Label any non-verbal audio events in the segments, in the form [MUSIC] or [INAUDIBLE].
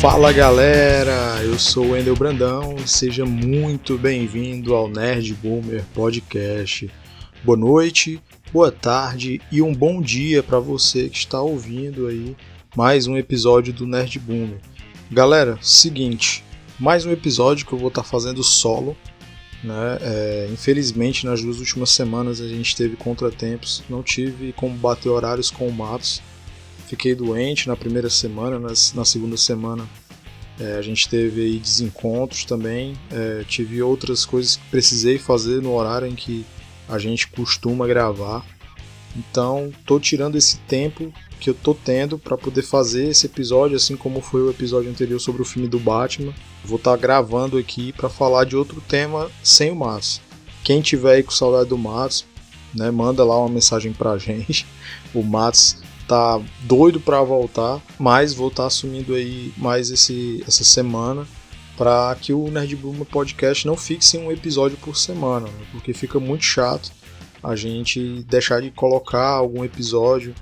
Fala galera, eu sou o Wendel Brandão e seja muito bem-vindo ao Nerd Boomer Podcast. Boa noite, boa tarde e um bom dia para você que está ouvindo aí mais um episódio do Nerd Boomer. Galera, seguinte, mais um episódio que eu vou estar tá fazendo solo. Né? É, infelizmente, nas duas últimas semanas a gente teve contratempos, não tive como bater horários com o Matos Fiquei doente na primeira semana, na, na segunda semana é, a gente teve aí desencontros também. É, tive outras coisas que precisei fazer no horário em que a gente costuma gravar. Então, tô tirando esse tempo que eu tô tendo para poder fazer esse episódio, assim como foi o episódio anterior sobre o filme do Batman. Vou estar tá gravando aqui para falar de outro tema sem o Matos. Quem tiver aí com saudade do Matos, né, manda lá uma mensagem pra [LAUGHS] gente. O Matos tá doido para voltar, mas vou estar tá assumindo aí mais esse, essa semana para que o Nerd Boomer Podcast não fixe um episódio por semana, né? porque fica muito chato a gente deixar de colocar algum episódio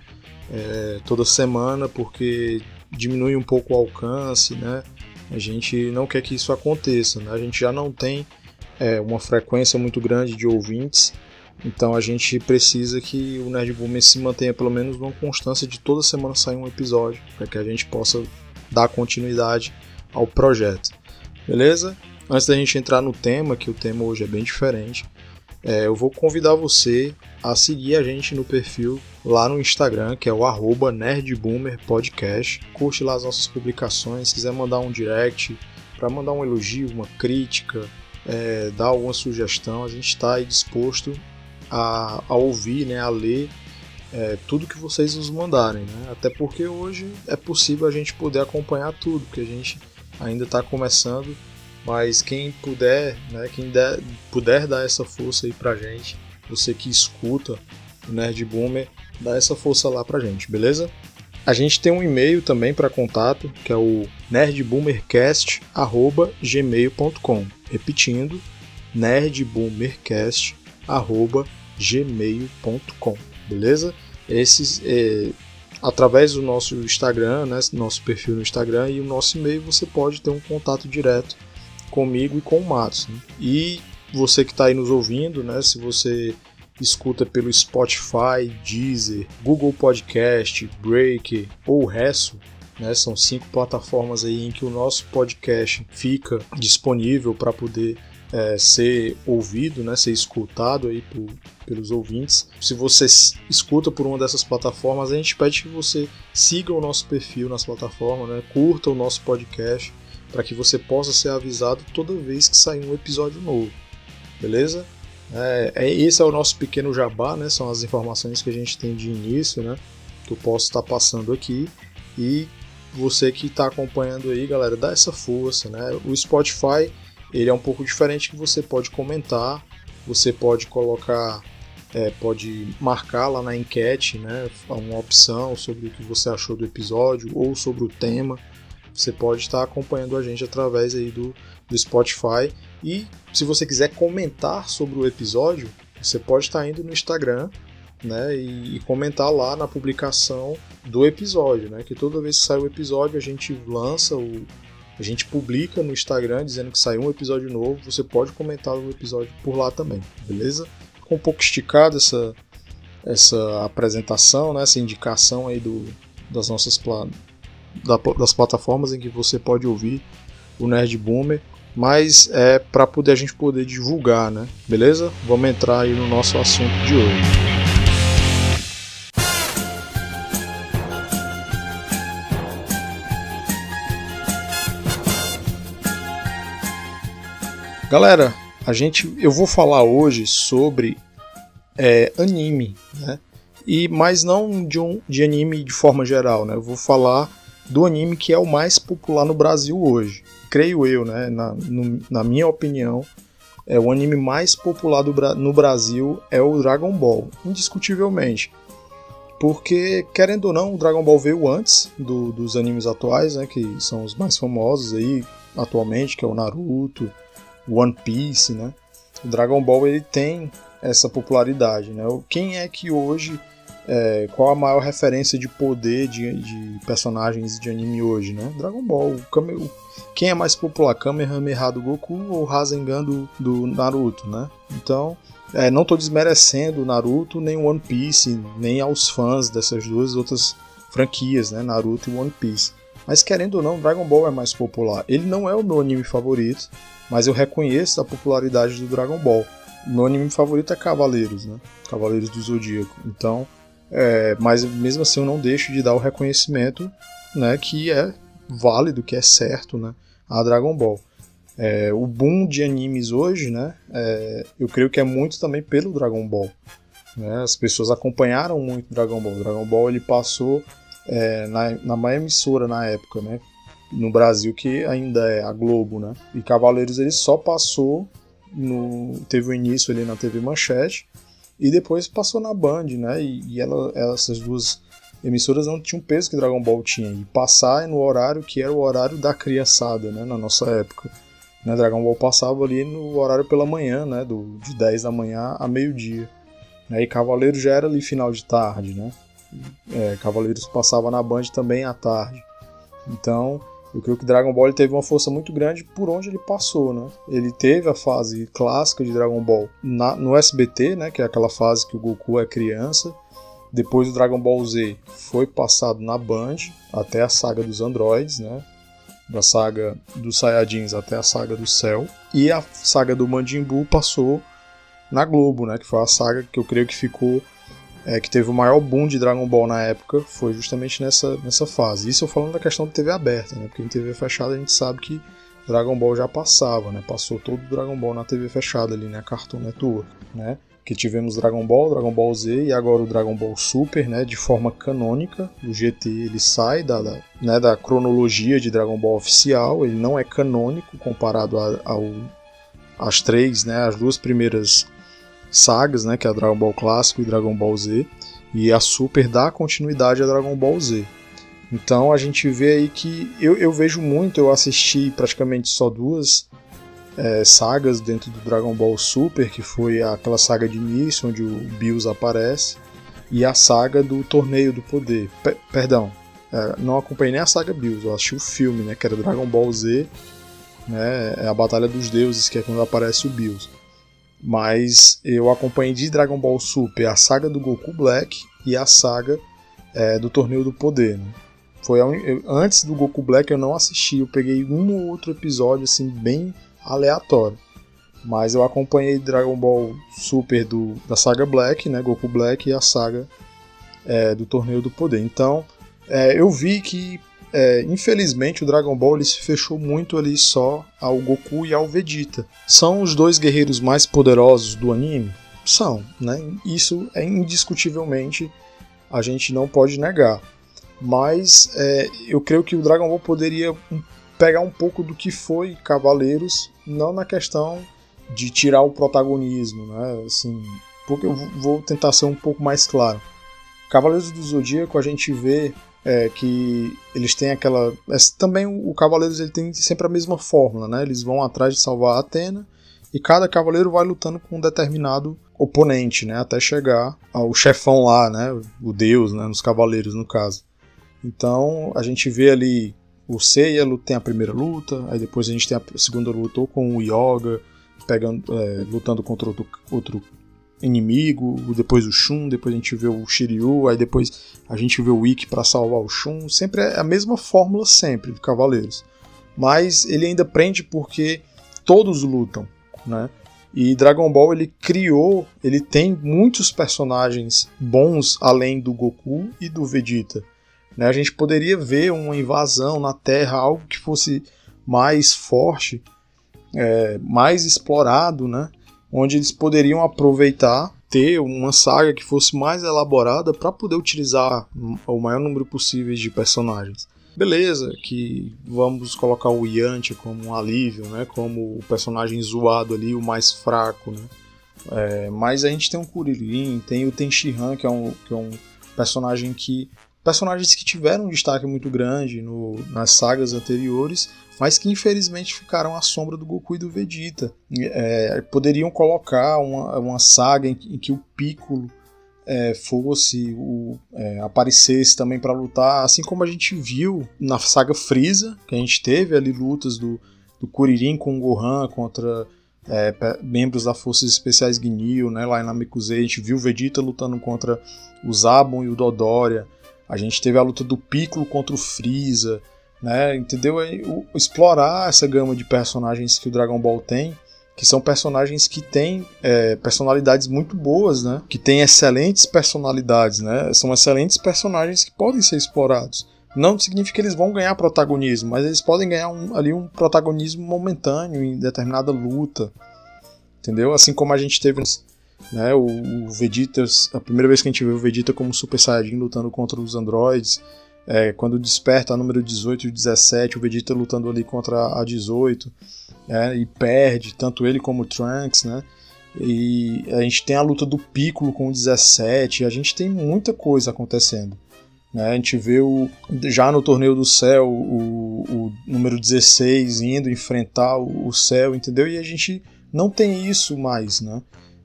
é, toda semana, porque diminui um pouco o alcance, né? A gente não quer que isso aconteça, né? A gente já não tem é, uma frequência muito grande de ouvintes então a gente precisa que o Nerd Boomer se mantenha pelo menos numa constância de toda semana sair um episódio, para que a gente possa dar continuidade ao projeto. Beleza? Antes da gente entrar no tema, que o tema hoje é bem diferente, é, eu vou convidar você a seguir a gente no perfil lá no Instagram, que é o nerdboomerpodcast. Curte lá as nossas publicações, se quiser mandar um direct, para mandar um elogio, uma crítica, é, dar alguma sugestão, a gente está disposto a, a ouvir, né, a ler é, tudo que vocês nos mandarem, né? Até porque hoje é possível a gente poder acompanhar tudo, porque a gente ainda está começando, mas quem puder, né, quem der, puder dar essa força aí pra gente, você que escuta o Nerd Boomer, dá essa força lá pra gente, beleza? A gente tem um e-mail também para contato, que é o nerdboomercast@gmail.com. Repetindo, nerdboomercast@ gmail.com, beleza? Esses, é, através do nosso Instagram, né, nosso perfil no Instagram e o nosso e-mail, você pode ter um contato direto comigo e com o Matos. Né? E você que está aí nos ouvindo, né, se você escuta pelo Spotify, Deezer, Google Podcast, Break ou Resso, né, são cinco plataformas aí em que o nosso podcast fica disponível para poder é, ser ouvido, né, ser escutado aí por, pelos ouvintes. Se você escuta por uma dessas plataformas, a gente pede que você siga o nosso perfil nas plataformas, né, curta o nosso podcast, para que você possa ser avisado toda vez que sair um episódio novo. Beleza? É, é, esse é o nosso pequeno jabá, né? São as informações que a gente tem de início, né? Que eu posso estar passando aqui. E você que está acompanhando aí, galera, dá essa força, né? O Spotify ele é um pouco diferente que você pode comentar, você pode colocar, é, pode marcar lá na enquete, né, uma opção sobre o que você achou do episódio ou sobre o tema. Você pode estar acompanhando a gente através aí do, do Spotify e se você quiser comentar sobre o episódio, você pode estar indo no Instagram né, e, e, comentar lá na publicação do episódio, né, que toda vez que sai o episódio a gente lança o, a gente publica no Instagram dizendo que saiu um episódio novo. Você pode comentar o episódio por lá também, beleza? Ficou um pouco esticado essa, essa apresentação, né? essa indicação aí do, das nossas da, das plataformas em que você pode ouvir o Nerd Boomer, mas é para poder a gente poder divulgar, né? Beleza? Vamos entrar aí no nosso assunto de hoje. Galera, a gente, eu vou falar hoje sobre é, anime, né? E mas não de um de anime de forma geral, né? Eu vou falar do anime que é o mais popular no Brasil hoje. Creio eu, né? Na, no, na minha opinião, é o anime mais popular do, no Brasil é o Dragon Ball, indiscutivelmente. Porque, querendo ou não, o Dragon Ball veio antes do, dos animes atuais, né? Que são os mais famosos aí atualmente, que é o Naruto, One Piece, né? O Dragon Ball ele tem essa popularidade, né? Quem é que hoje é, qual a maior referência de poder de, de, personagens de anime hoje, né? Dragon Ball. Kame, quem é mais popular, Kamehameha do Goku ou Rasengan do, do Naruto, né? Então, é, não estou desmerecendo Naruto, nem One Piece, nem aos fãs dessas duas outras franquias, né? Naruto e One Piece. Mas querendo ou não, Dragon Ball é mais popular. Ele não é o meu anime favorito, mas eu reconheço a popularidade do Dragon Ball. Meu anime favorito é Cavaleiros, né? Cavaleiros do Zodíaco. Então, é, mas mesmo assim eu não deixo de dar o reconhecimento, né? Que é válido, que é certo, né? A Dragon Ball. É, o boom de animes hoje, né? É, eu creio que é muito também pelo Dragon Ball. Né? As pessoas acompanharam muito Dragon Ball. Dragon Ball ele passou é, na, na maior emissora na época, né? No Brasil, que ainda é a Globo, né? E Cavaleiros ele só passou no. Teve o início ali na TV Manchete e depois passou na Band, né? E, e ela, essas duas emissoras não tinham peso que Dragon Ball tinha. E passar no horário que era o horário da criançada, né? Na nossa época. Né, Dragon Ball passava ali no horário pela manhã, né? Do, de 10 da manhã a meio-dia. Né, e Cavaleiros já era ali final de tarde, né? É, Cavaleiros passava na Band também à tarde. Então, eu creio que Dragon Ball teve uma força muito grande por onde ele passou, né? Ele teve a fase clássica de Dragon Ball na, no SBT, né? Que é aquela fase que o Goku é criança. Depois o Dragon Ball Z foi passado na Band até a saga dos androides, né? da saga dos Saiyajins até a saga do Cell. E a saga do Majin Buu passou na Globo, né? Que foi a saga que eu creio que ficou. É, que teve o maior boom de Dragon Ball na época, foi justamente nessa, nessa fase. Isso eu falando da questão de TV aberta, né? Porque em TV fechada a gente sabe que Dragon Ball já passava, né? Passou todo o Dragon Ball na TV fechada ali, né? Cartoon Network, né? que tivemos Dragon Ball, Dragon Ball Z e agora o Dragon Ball Super, né, de forma canônica. O GT ele sai da, da, né, da cronologia de Dragon Ball oficial, ele não é canônico comparado a, as três, né, as duas primeiras sagas, né, que é a Dragon Ball Clássico e Dragon Ball Z, e a Super dá continuidade a Dragon Ball Z. Então a gente vê aí que eu, eu vejo muito, eu assisti praticamente só duas é, sagas dentro do Dragon Ball Super, que foi aquela saga de início, onde o Bills aparece, e a saga do Torneio do Poder. P perdão, é, não acompanhei nem a saga Bills, eu assisti o filme, né, que era Dragon Ball Z, né, é a Batalha dos Deuses, que é quando aparece o Bills. Mas eu acompanhei de Dragon Ball Super a saga do Goku Black e a saga é, do Torneio do Poder. Né? Foi eu, antes do Goku Black eu não assisti, eu peguei um ou outro episódio assim bem aleatório. Mas eu acompanhei Dragon Ball Super do, da saga Black, né, Goku Black, e a saga é, do Torneio do Poder. Então, é, eu vi que, é, infelizmente, o Dragon Ball ele se fechou muito ali só ao Goku e ao Vegeta. São os dois guerreiros mais poderosos do anime? São, né? Isso é indiscutivelmente a gente não pode negar. Mas é, eu creio que o Dragon Ball poderia pegar um pouco do que foi Cavaleiros, não na questão de tirar o protagonismo, né? Assim, porque eu vou tentar ser um pouco mais claro. Cavaleiros do Zodíaco a gente vê é, que eles têm aquela. Também o Cavaleiros ele tem sempre a mesma fórmula, né? Eles vão atrás de salvar a Atena e cada cavaleiro vai lutando com um determinado oponente, né? Até chegar ao chefão lá, né? O deus, né? Nos cavaleiros, no caso. Então a gente vê ali o Seiya tem a primeira luta, aí depois a gente tem a segunda luta ou com o Yoga, pegando, é, lutando contra outro, outro inimigo, depois o Shun, depois a gente vê o Shiryu, aí depois a gente vê o Ikki para salvar o Shun, sempre é a mesma fórmula sempre de Cavaleiros. Mas ele ainda prende porque todos lutam, né? E Dragon Ball ele criou, ele tem muitos personagens bons além do Goku e do Vegeta. Né? A gente poderia ver uma invasão na Terra, algo que fosse mais forte, é, mais explorado, né? Onde eles poderiam aproveitar, ter uma saga que fosse mais elaborada para poder utilizar o maior número possível de personagens. Beleza, que vamos colocar o Yantia como um alívio, né? como o personagem zoado ali, o mais fraco. Né? É, mas a gente tem o Kuririn, tem o Tenshinhan, que é um, que é um personagem que personagens que tiveram um destaque muito grande no, nas sagas anteriores, mas que infelizmente ficaram à sombra do Goku e do Vegeta. É, poderiam colocar uma, uma saga em, em, que o Piccolo é, fosse o, é, aparecesse também para lutar, assim como a gente viu na saga Freeza, que a gente teve ali lutas do, do Kuririn com o Gohan contra é, membros das Forças Especiais Ginyu, né, lá em Namekusei, a gente viu o Vegeta lutando contra o Zabon e o Dodoria, a gente teve a luta do Piccolo contra o Freeza, né, entendeu? explorar essa gama de personagens que o Dragon Ball tem, que são personagens que têm é, personalidades muito boas, né? Que têm excelentes personalidades, né? São excelentes personagens que podem ser explorados. Não significa que eles vão ganhar protagonismo, mas eles podem ganhar um, ali um protagonismo momentâneo em determinada luta, entendeu? Assim como a gente teve né, o, o Vegeta, a primeira vez que a gente viu o Vegeta como Super Saiyajin lutando contra os androides, é, quando desperta a número 18 e 17, o Vegeta lutando ali contra a 18, é, e perde, tanto ele como o Trunks, né? E a gente tem a luta do Piccolo com o 17, a gente tem muita coisa acontecendo. Né? A gente vê o, já no Torneio do Céu o, o número 16 indo enfrentar o, o céu, entendeu? E a gente não tem isso mais, né?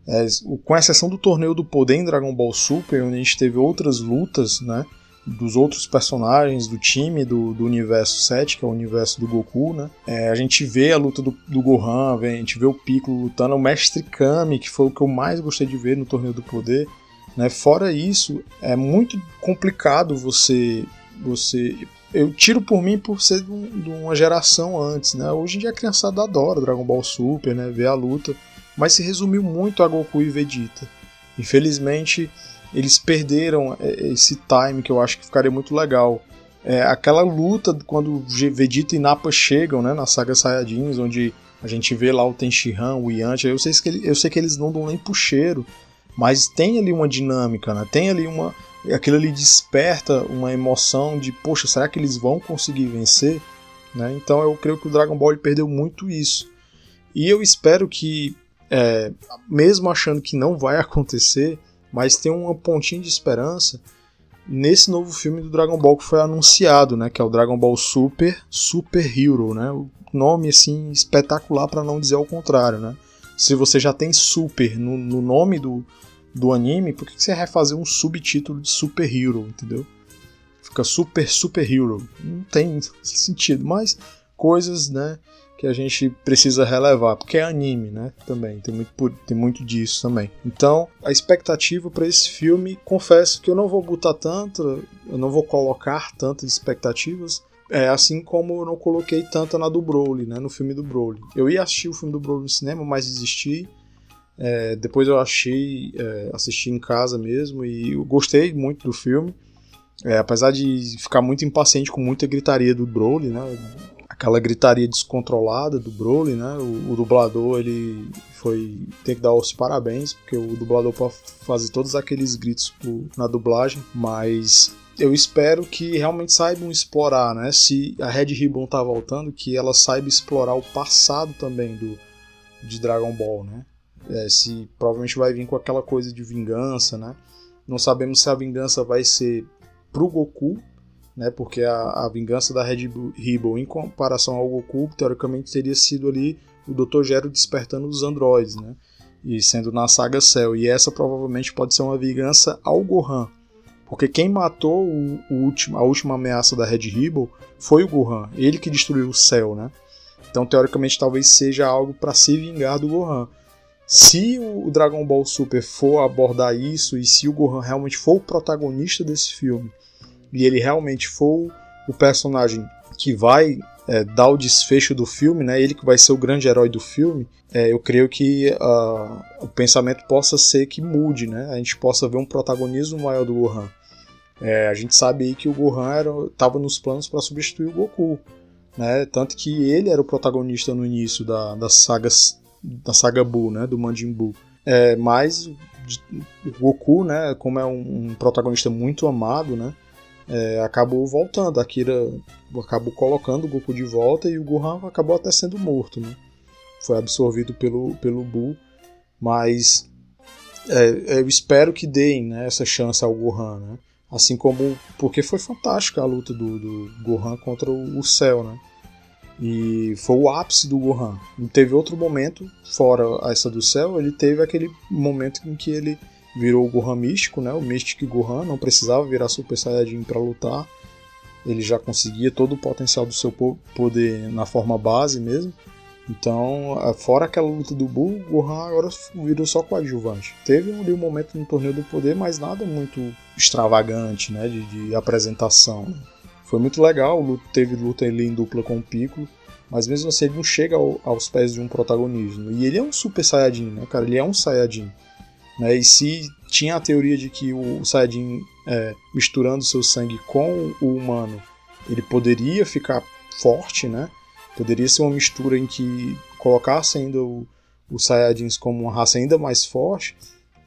É, com exceção do Torneio do Poder em Dragon Ball Super, onde a gente teve outras lutas, né? Dos outros personagens do time do, do universo 7, que é o universo do Goku, né? É, a gente vê a luta do, do Gohan, a gente vê o Piccolo lutando, o Mestre Kami, que foi o que eu mais gostei de ver no Torneio do Poder. Né? Fora isso, é muito complicado você. você eu tiro por mim por ser de, um, de uma geração antes, né? Hoje em dia a criançada adora Dragon Ball Super, né? Ver a luta, mas se resumiu muito a Goku e Vegeta. Infelizmente, eles perderam é, esse time que eu acho que ficaria muito legal. É, aquela luta quando Vegeta e Nappa chegam, né, na saga Saiyajins, onde a gente vê lá o Tenshinhan, o Yantia, eu sei que, eu sei que eles não dão nem pro cheiro, mas tem ali uma dinâmica, né? Tem ali uma. Aquilo ali desperta uma emoção de, poxa, será que eles vão conseguir vencer? Né? Então eu creio que o Dragon Ball perdeu muito isso. E eu espero que, é, mesmo achando que não vai [LAUGHS] acontecer, mas tem uma pontinha de esperança nesse novo filme do Dragon Ball que foi anunciado, né? Que é o Dragon Ball Super Super Hero, né? O nome assim espetacular para não dizer o contrário, né? Se você já tem Super no, no nome do, do anime, por que você vai fazer um subtítulo de Super Hero, entendeu? Fica Super Super Hero. Não tem [LAUGHS] sentido, mas coisas, né, que a gente precisa relevar, porque é anime, né? Também tem muito, tem muito disso também. Então, a expectativa para esse filme, confesso que eu não vou botar tanto, eu não vou colocar tantas expectativas, é, assim como eu não coloquei tanta na do Broly, né? No filme do Broly. Eu ia assistir o filme do Broly no cinema, mas desisti é, depois eu achei, é, assisti em casa mesmo e eu gostei muito do filme. É, apesar de ficar muito impaciente com muita gritaria do Broly, né? Aquela gritaria descontrolada do Broly, né? O, o dublador, ele foi tem que dar os parabéns, porque o dublador pode fazer todos aqueles gritos na dublagem, mas eu espero que realmente saibam explorar, né? Se a Red Ribbon tá voltando, que ela saiba explorar o passado também do de Dragon Ball, né? é, se provavelmente vai vir com aquela coisa de vingança, né? Não sabemos se a vingança vai ser pro Goku, né? Porque a, a vingança da Red Ribbon em comparação ao Goku, teoricamente teria sido ali o Dr. Gero despertando os androides, né? E sendo na saga Cell. E essa provavelmente pode ser uma vingança ao Gohan. Porque quem matou o, o último, a última ameaça da Red Ribbon foi o Gohan. Ele que destruiu o Cell, né? Então, teoricamente, talvez seja algo para se vingar do Gohan. Se o Dragon Ball Super for abordar isso e se o Gohan realmente for o protagonista desse filme e ele realmente for o personagem que vai é, dar o desfecho do filme, né, ele que vai ser o grande herói do filme, é, eu creio que uh, o pensamento possa ser que mude, né, a gente possa ver um protagonismo maior do Gohan. É, a gente sabe aí que o Gohan estava nos planos para substituir o Goku, né, tanto que ele era o protagonista no início da, das sagas da saga Buu, né, do Majin Buu. É, mas o Goku, né, como é um, um protagonista muito amado, né, é, acabou voltando. A Akira acabou colocando o Goku de volta e o Gohan acabou até sendo morto, né? Foi absorvido pelo, pelo Buu, mas é, eu espero que deem né, essa chance ao Gohan, né? Assim como porque foi fantástica a luta do, do Gohan contra o, o Cell, né? E foi o ápice do Gohan. Não teve outro momento, fora essa do céu, ele teve aquele momento em que ele virou o Gohan místico, né? O Mystic Gohan, não precisava virar Super Saiyajin para lutar. Ele já conseguia todo o potencial do seu poder na forma base mesmo. Então, fora aquela luta do o Gohan agora virou só coadjuvante. Teve ali um momento no torneio do poder, mas nada muito extravagante, né? De, de apresentação. Foi muito legal, teve luta ali em dupla com o Piccolo, mas mesmo assim ele não chega ao, aos pés de um protagonismo. E ele é um Super Saiyajin, né, cara? Ele é um Saiyajin. Né? E se tinha a teoria de que o Saiyajin, é, misturando seu sangue com o humano, ele poderia ficar forte, né? Poderia ser uma mistura em que colocasse ainda o, os Saiyajins como uma raça ainda mais forte.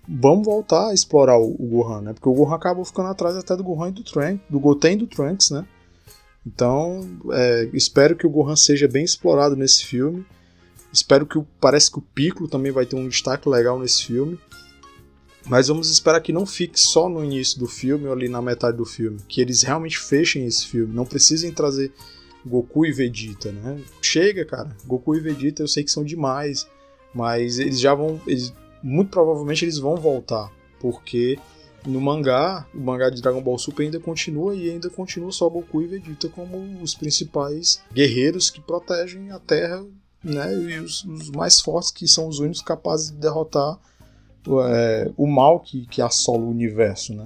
Vamos voltar a explorar o, o Gohan, né? Porque o Gohan acabou ficando atrás até do Gohan e do Trunks, do Goten e do Trunks, né? Então, é, espero que o Gohan seja bem explorado nesse filme. Espero que o, parece que o Piccolo também vai ter um destaque legal nesse filme. Mas vamos esperar que não fique só no início do filme ou ali na metade do filme, que eles realmente fechem esse filme, não precisem trazer Goku e Vegeta, né? Chega, cara. Goku e Vegeta eu sei que são demais, mas eles já vão, eles, muito provavelmente eles vão voltar, porque no mangá, o mangá de Dragon Ball Super ainda continua e ainda continua só Goku e Vegeta como os principais guerreiros que protegem a Terra, né? E os, os mais fortes que são os únicos capazes de derrotar é, o mal que, que assola o universo, né?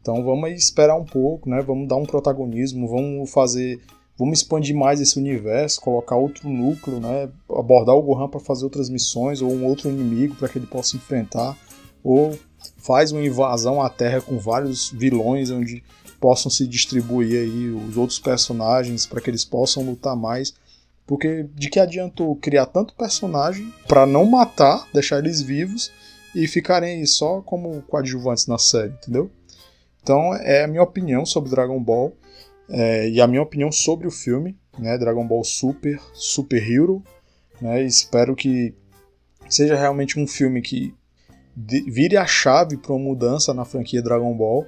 Então vamos esperar um pouco, né? Vamos dar um protagonismo, vamos fazer, vamos expandir mais esse universo, colocar outro núcleo, né? Abordar o Gohan para fazer outras missões ou um outro inimigo para que ele possa enfrentar, ou faz uma invasão à Terra com vários vilões onde possam se distribuir aí os outros personagens para que eles possam lutar mais. Porque de que adiantou criar tanto personagem para não matar, deixar eles vivos e ficarem só como coadjuvantes na série, entendeu? Então é a minha opinião sobre Dragon Ball é, e a minha opinião sobre o filme, né, Dragon Ball Super, Super Hero, né, espero que seja realmente um filme que vire a chave para uma mudança na franquia Dragon Ball,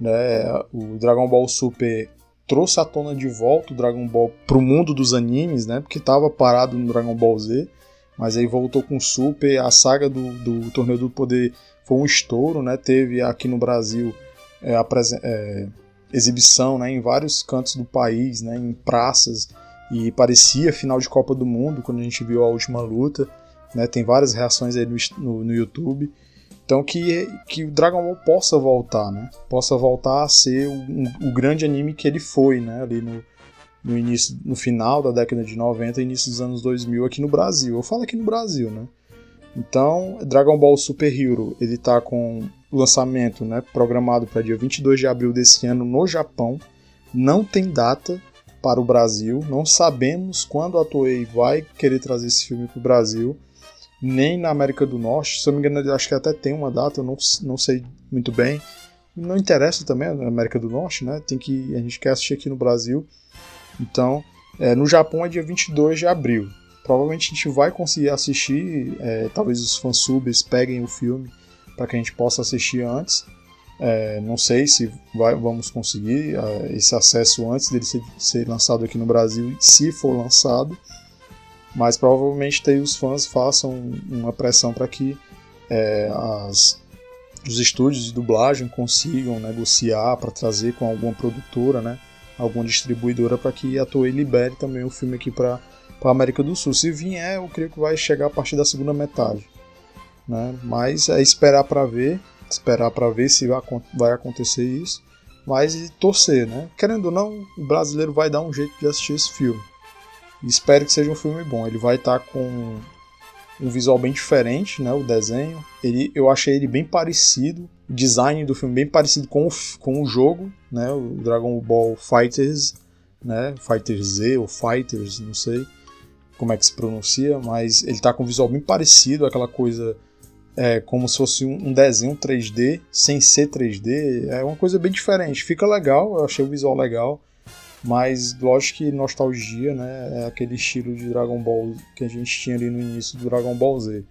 né, o Dragon Ball Super trouxe à tona de volta o Dragon Ball para o mundo dos animes, né, porque estava parado no Dragon Ball Z, mas aí voltou com Super, a saga do, do Torneio do Poder foi um estouro, né? Teve aqui no Brasil é, é, exibição né, em vários cantos do país, né, em praças, e parecia final de Copa do Mundo quando a gente viu a última luta. Né, tem várias reações aí no, no, no YouTube. Então que, que o Dragon Ball possa voltar, né? Possa voltar a ser o, um, o grande anime que ele foi, né? Ali no, no início, no final da década de 90 e início dos anos 2000 aqui no Brasil. Eu falo aqui no Brasil, né? Então, Dragon Ball Super Hero, ele tá com lançamento, né, programado para dia 22 de abril desse ano no Japão. Não tem data para o Brasil, não sabemos quando a Toei vai querer trazer esse filme para o Brasil, nem na América do Norte. Se eu não me engano, acho que até tem uma data, eu não, não sei muito bem. Não interessa também na América do Norte, né? Tem que a gente quer assistir aqui no Brasil. Então, é, no Japão é dia 22 de abril. Provavelmente a gente vai conseguir assistir, é, talvez os fansubs peguem o filme para que a gente possa assistir antes. É, não sei se vai, vamos conseguir é, esse acesso antes dele ser, ser, lançado aqui no Brasil, se for lançado. Mas provavelmente aí os fãs façam uma pressão para que é, as, os estúdios de dublagem consigam negociar para trazer com alguma produtora, né? Alguma distribuidora para que a Toei libere também o filme aqui para a América do Sul. Se vier, eu creio que vai chegar a partir da segunda metade. Né? Mas é esperar para ver, esperar para ver se vai acontecer isso, mas torcer, né? Querendo ou não, o brasileiro vai dar um jeito de assistir esse filme. E espero que seja um filme bom. Ele vai estar tá com um visual bem diferente, né? O desenho. Ele, eu achei ele bem parecido. Design do filme bem parecido com o, com o jogo, né? O Dragon Ball Fighters, né? Fighters Z ou Fighters, não sei como é que se pronuncia, mas ele tá com um visual bem parecido, aquela coisa é, como se fosse um desenho 3D, sem ser 3D. É uma coisa bem diferente. Fica legal, eu achei o visual legal. Mas lógico que nostalgia, né? É aquele estilo de Dragon Ball que a gente tinha ali no início do Dragon Ball Z.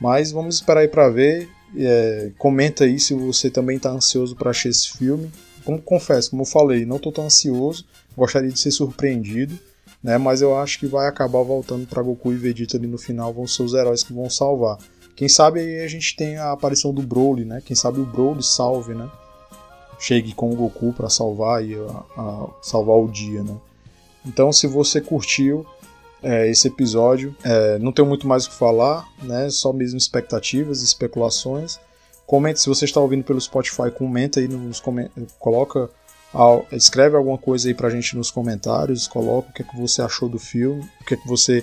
Mas vamos esperar aí para ver. É, comenta aí se você também está ansioso para assistir esse filme. Como confesso, como eu falei, não estou tão ansioso. Gostaria de ser surpreendido, né? Mas eu acho que vai acabar voltando para Goku e Vegeta ali no final. Vão ser os heróis que vão salvar. Quem sabe aí a gente tem a aparição do Broly, né? Quem sabe o Broly salve, né? Chegue com o Goku para salvar e a, a, salvar o dia, né? Então, se você curtiu é, esse episódio, é, não tenho muito mais o que falar, né? Só mesmo expectativas, especulações. Comente se você está ouvindo pelo Spotify, comenta aí nos coloca escreve alguma coisa aí pra gente nos comentários, coloca o que é que você achou do filme, o que é que você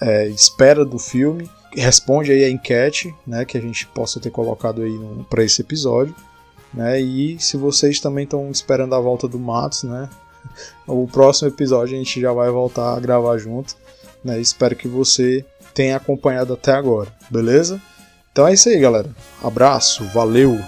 é, espera do filme, responde aí a enquete, né, que a gente possa ter colocado aí para esse episódio, né, e se vocês também estão esperando a volta do Matos, né, o próximo episódio a gente já vai voltar a gravar junto, né, espero que você tenha acompanhado até agora, beleza? Então é isso aí, galera. Abraço, valeu!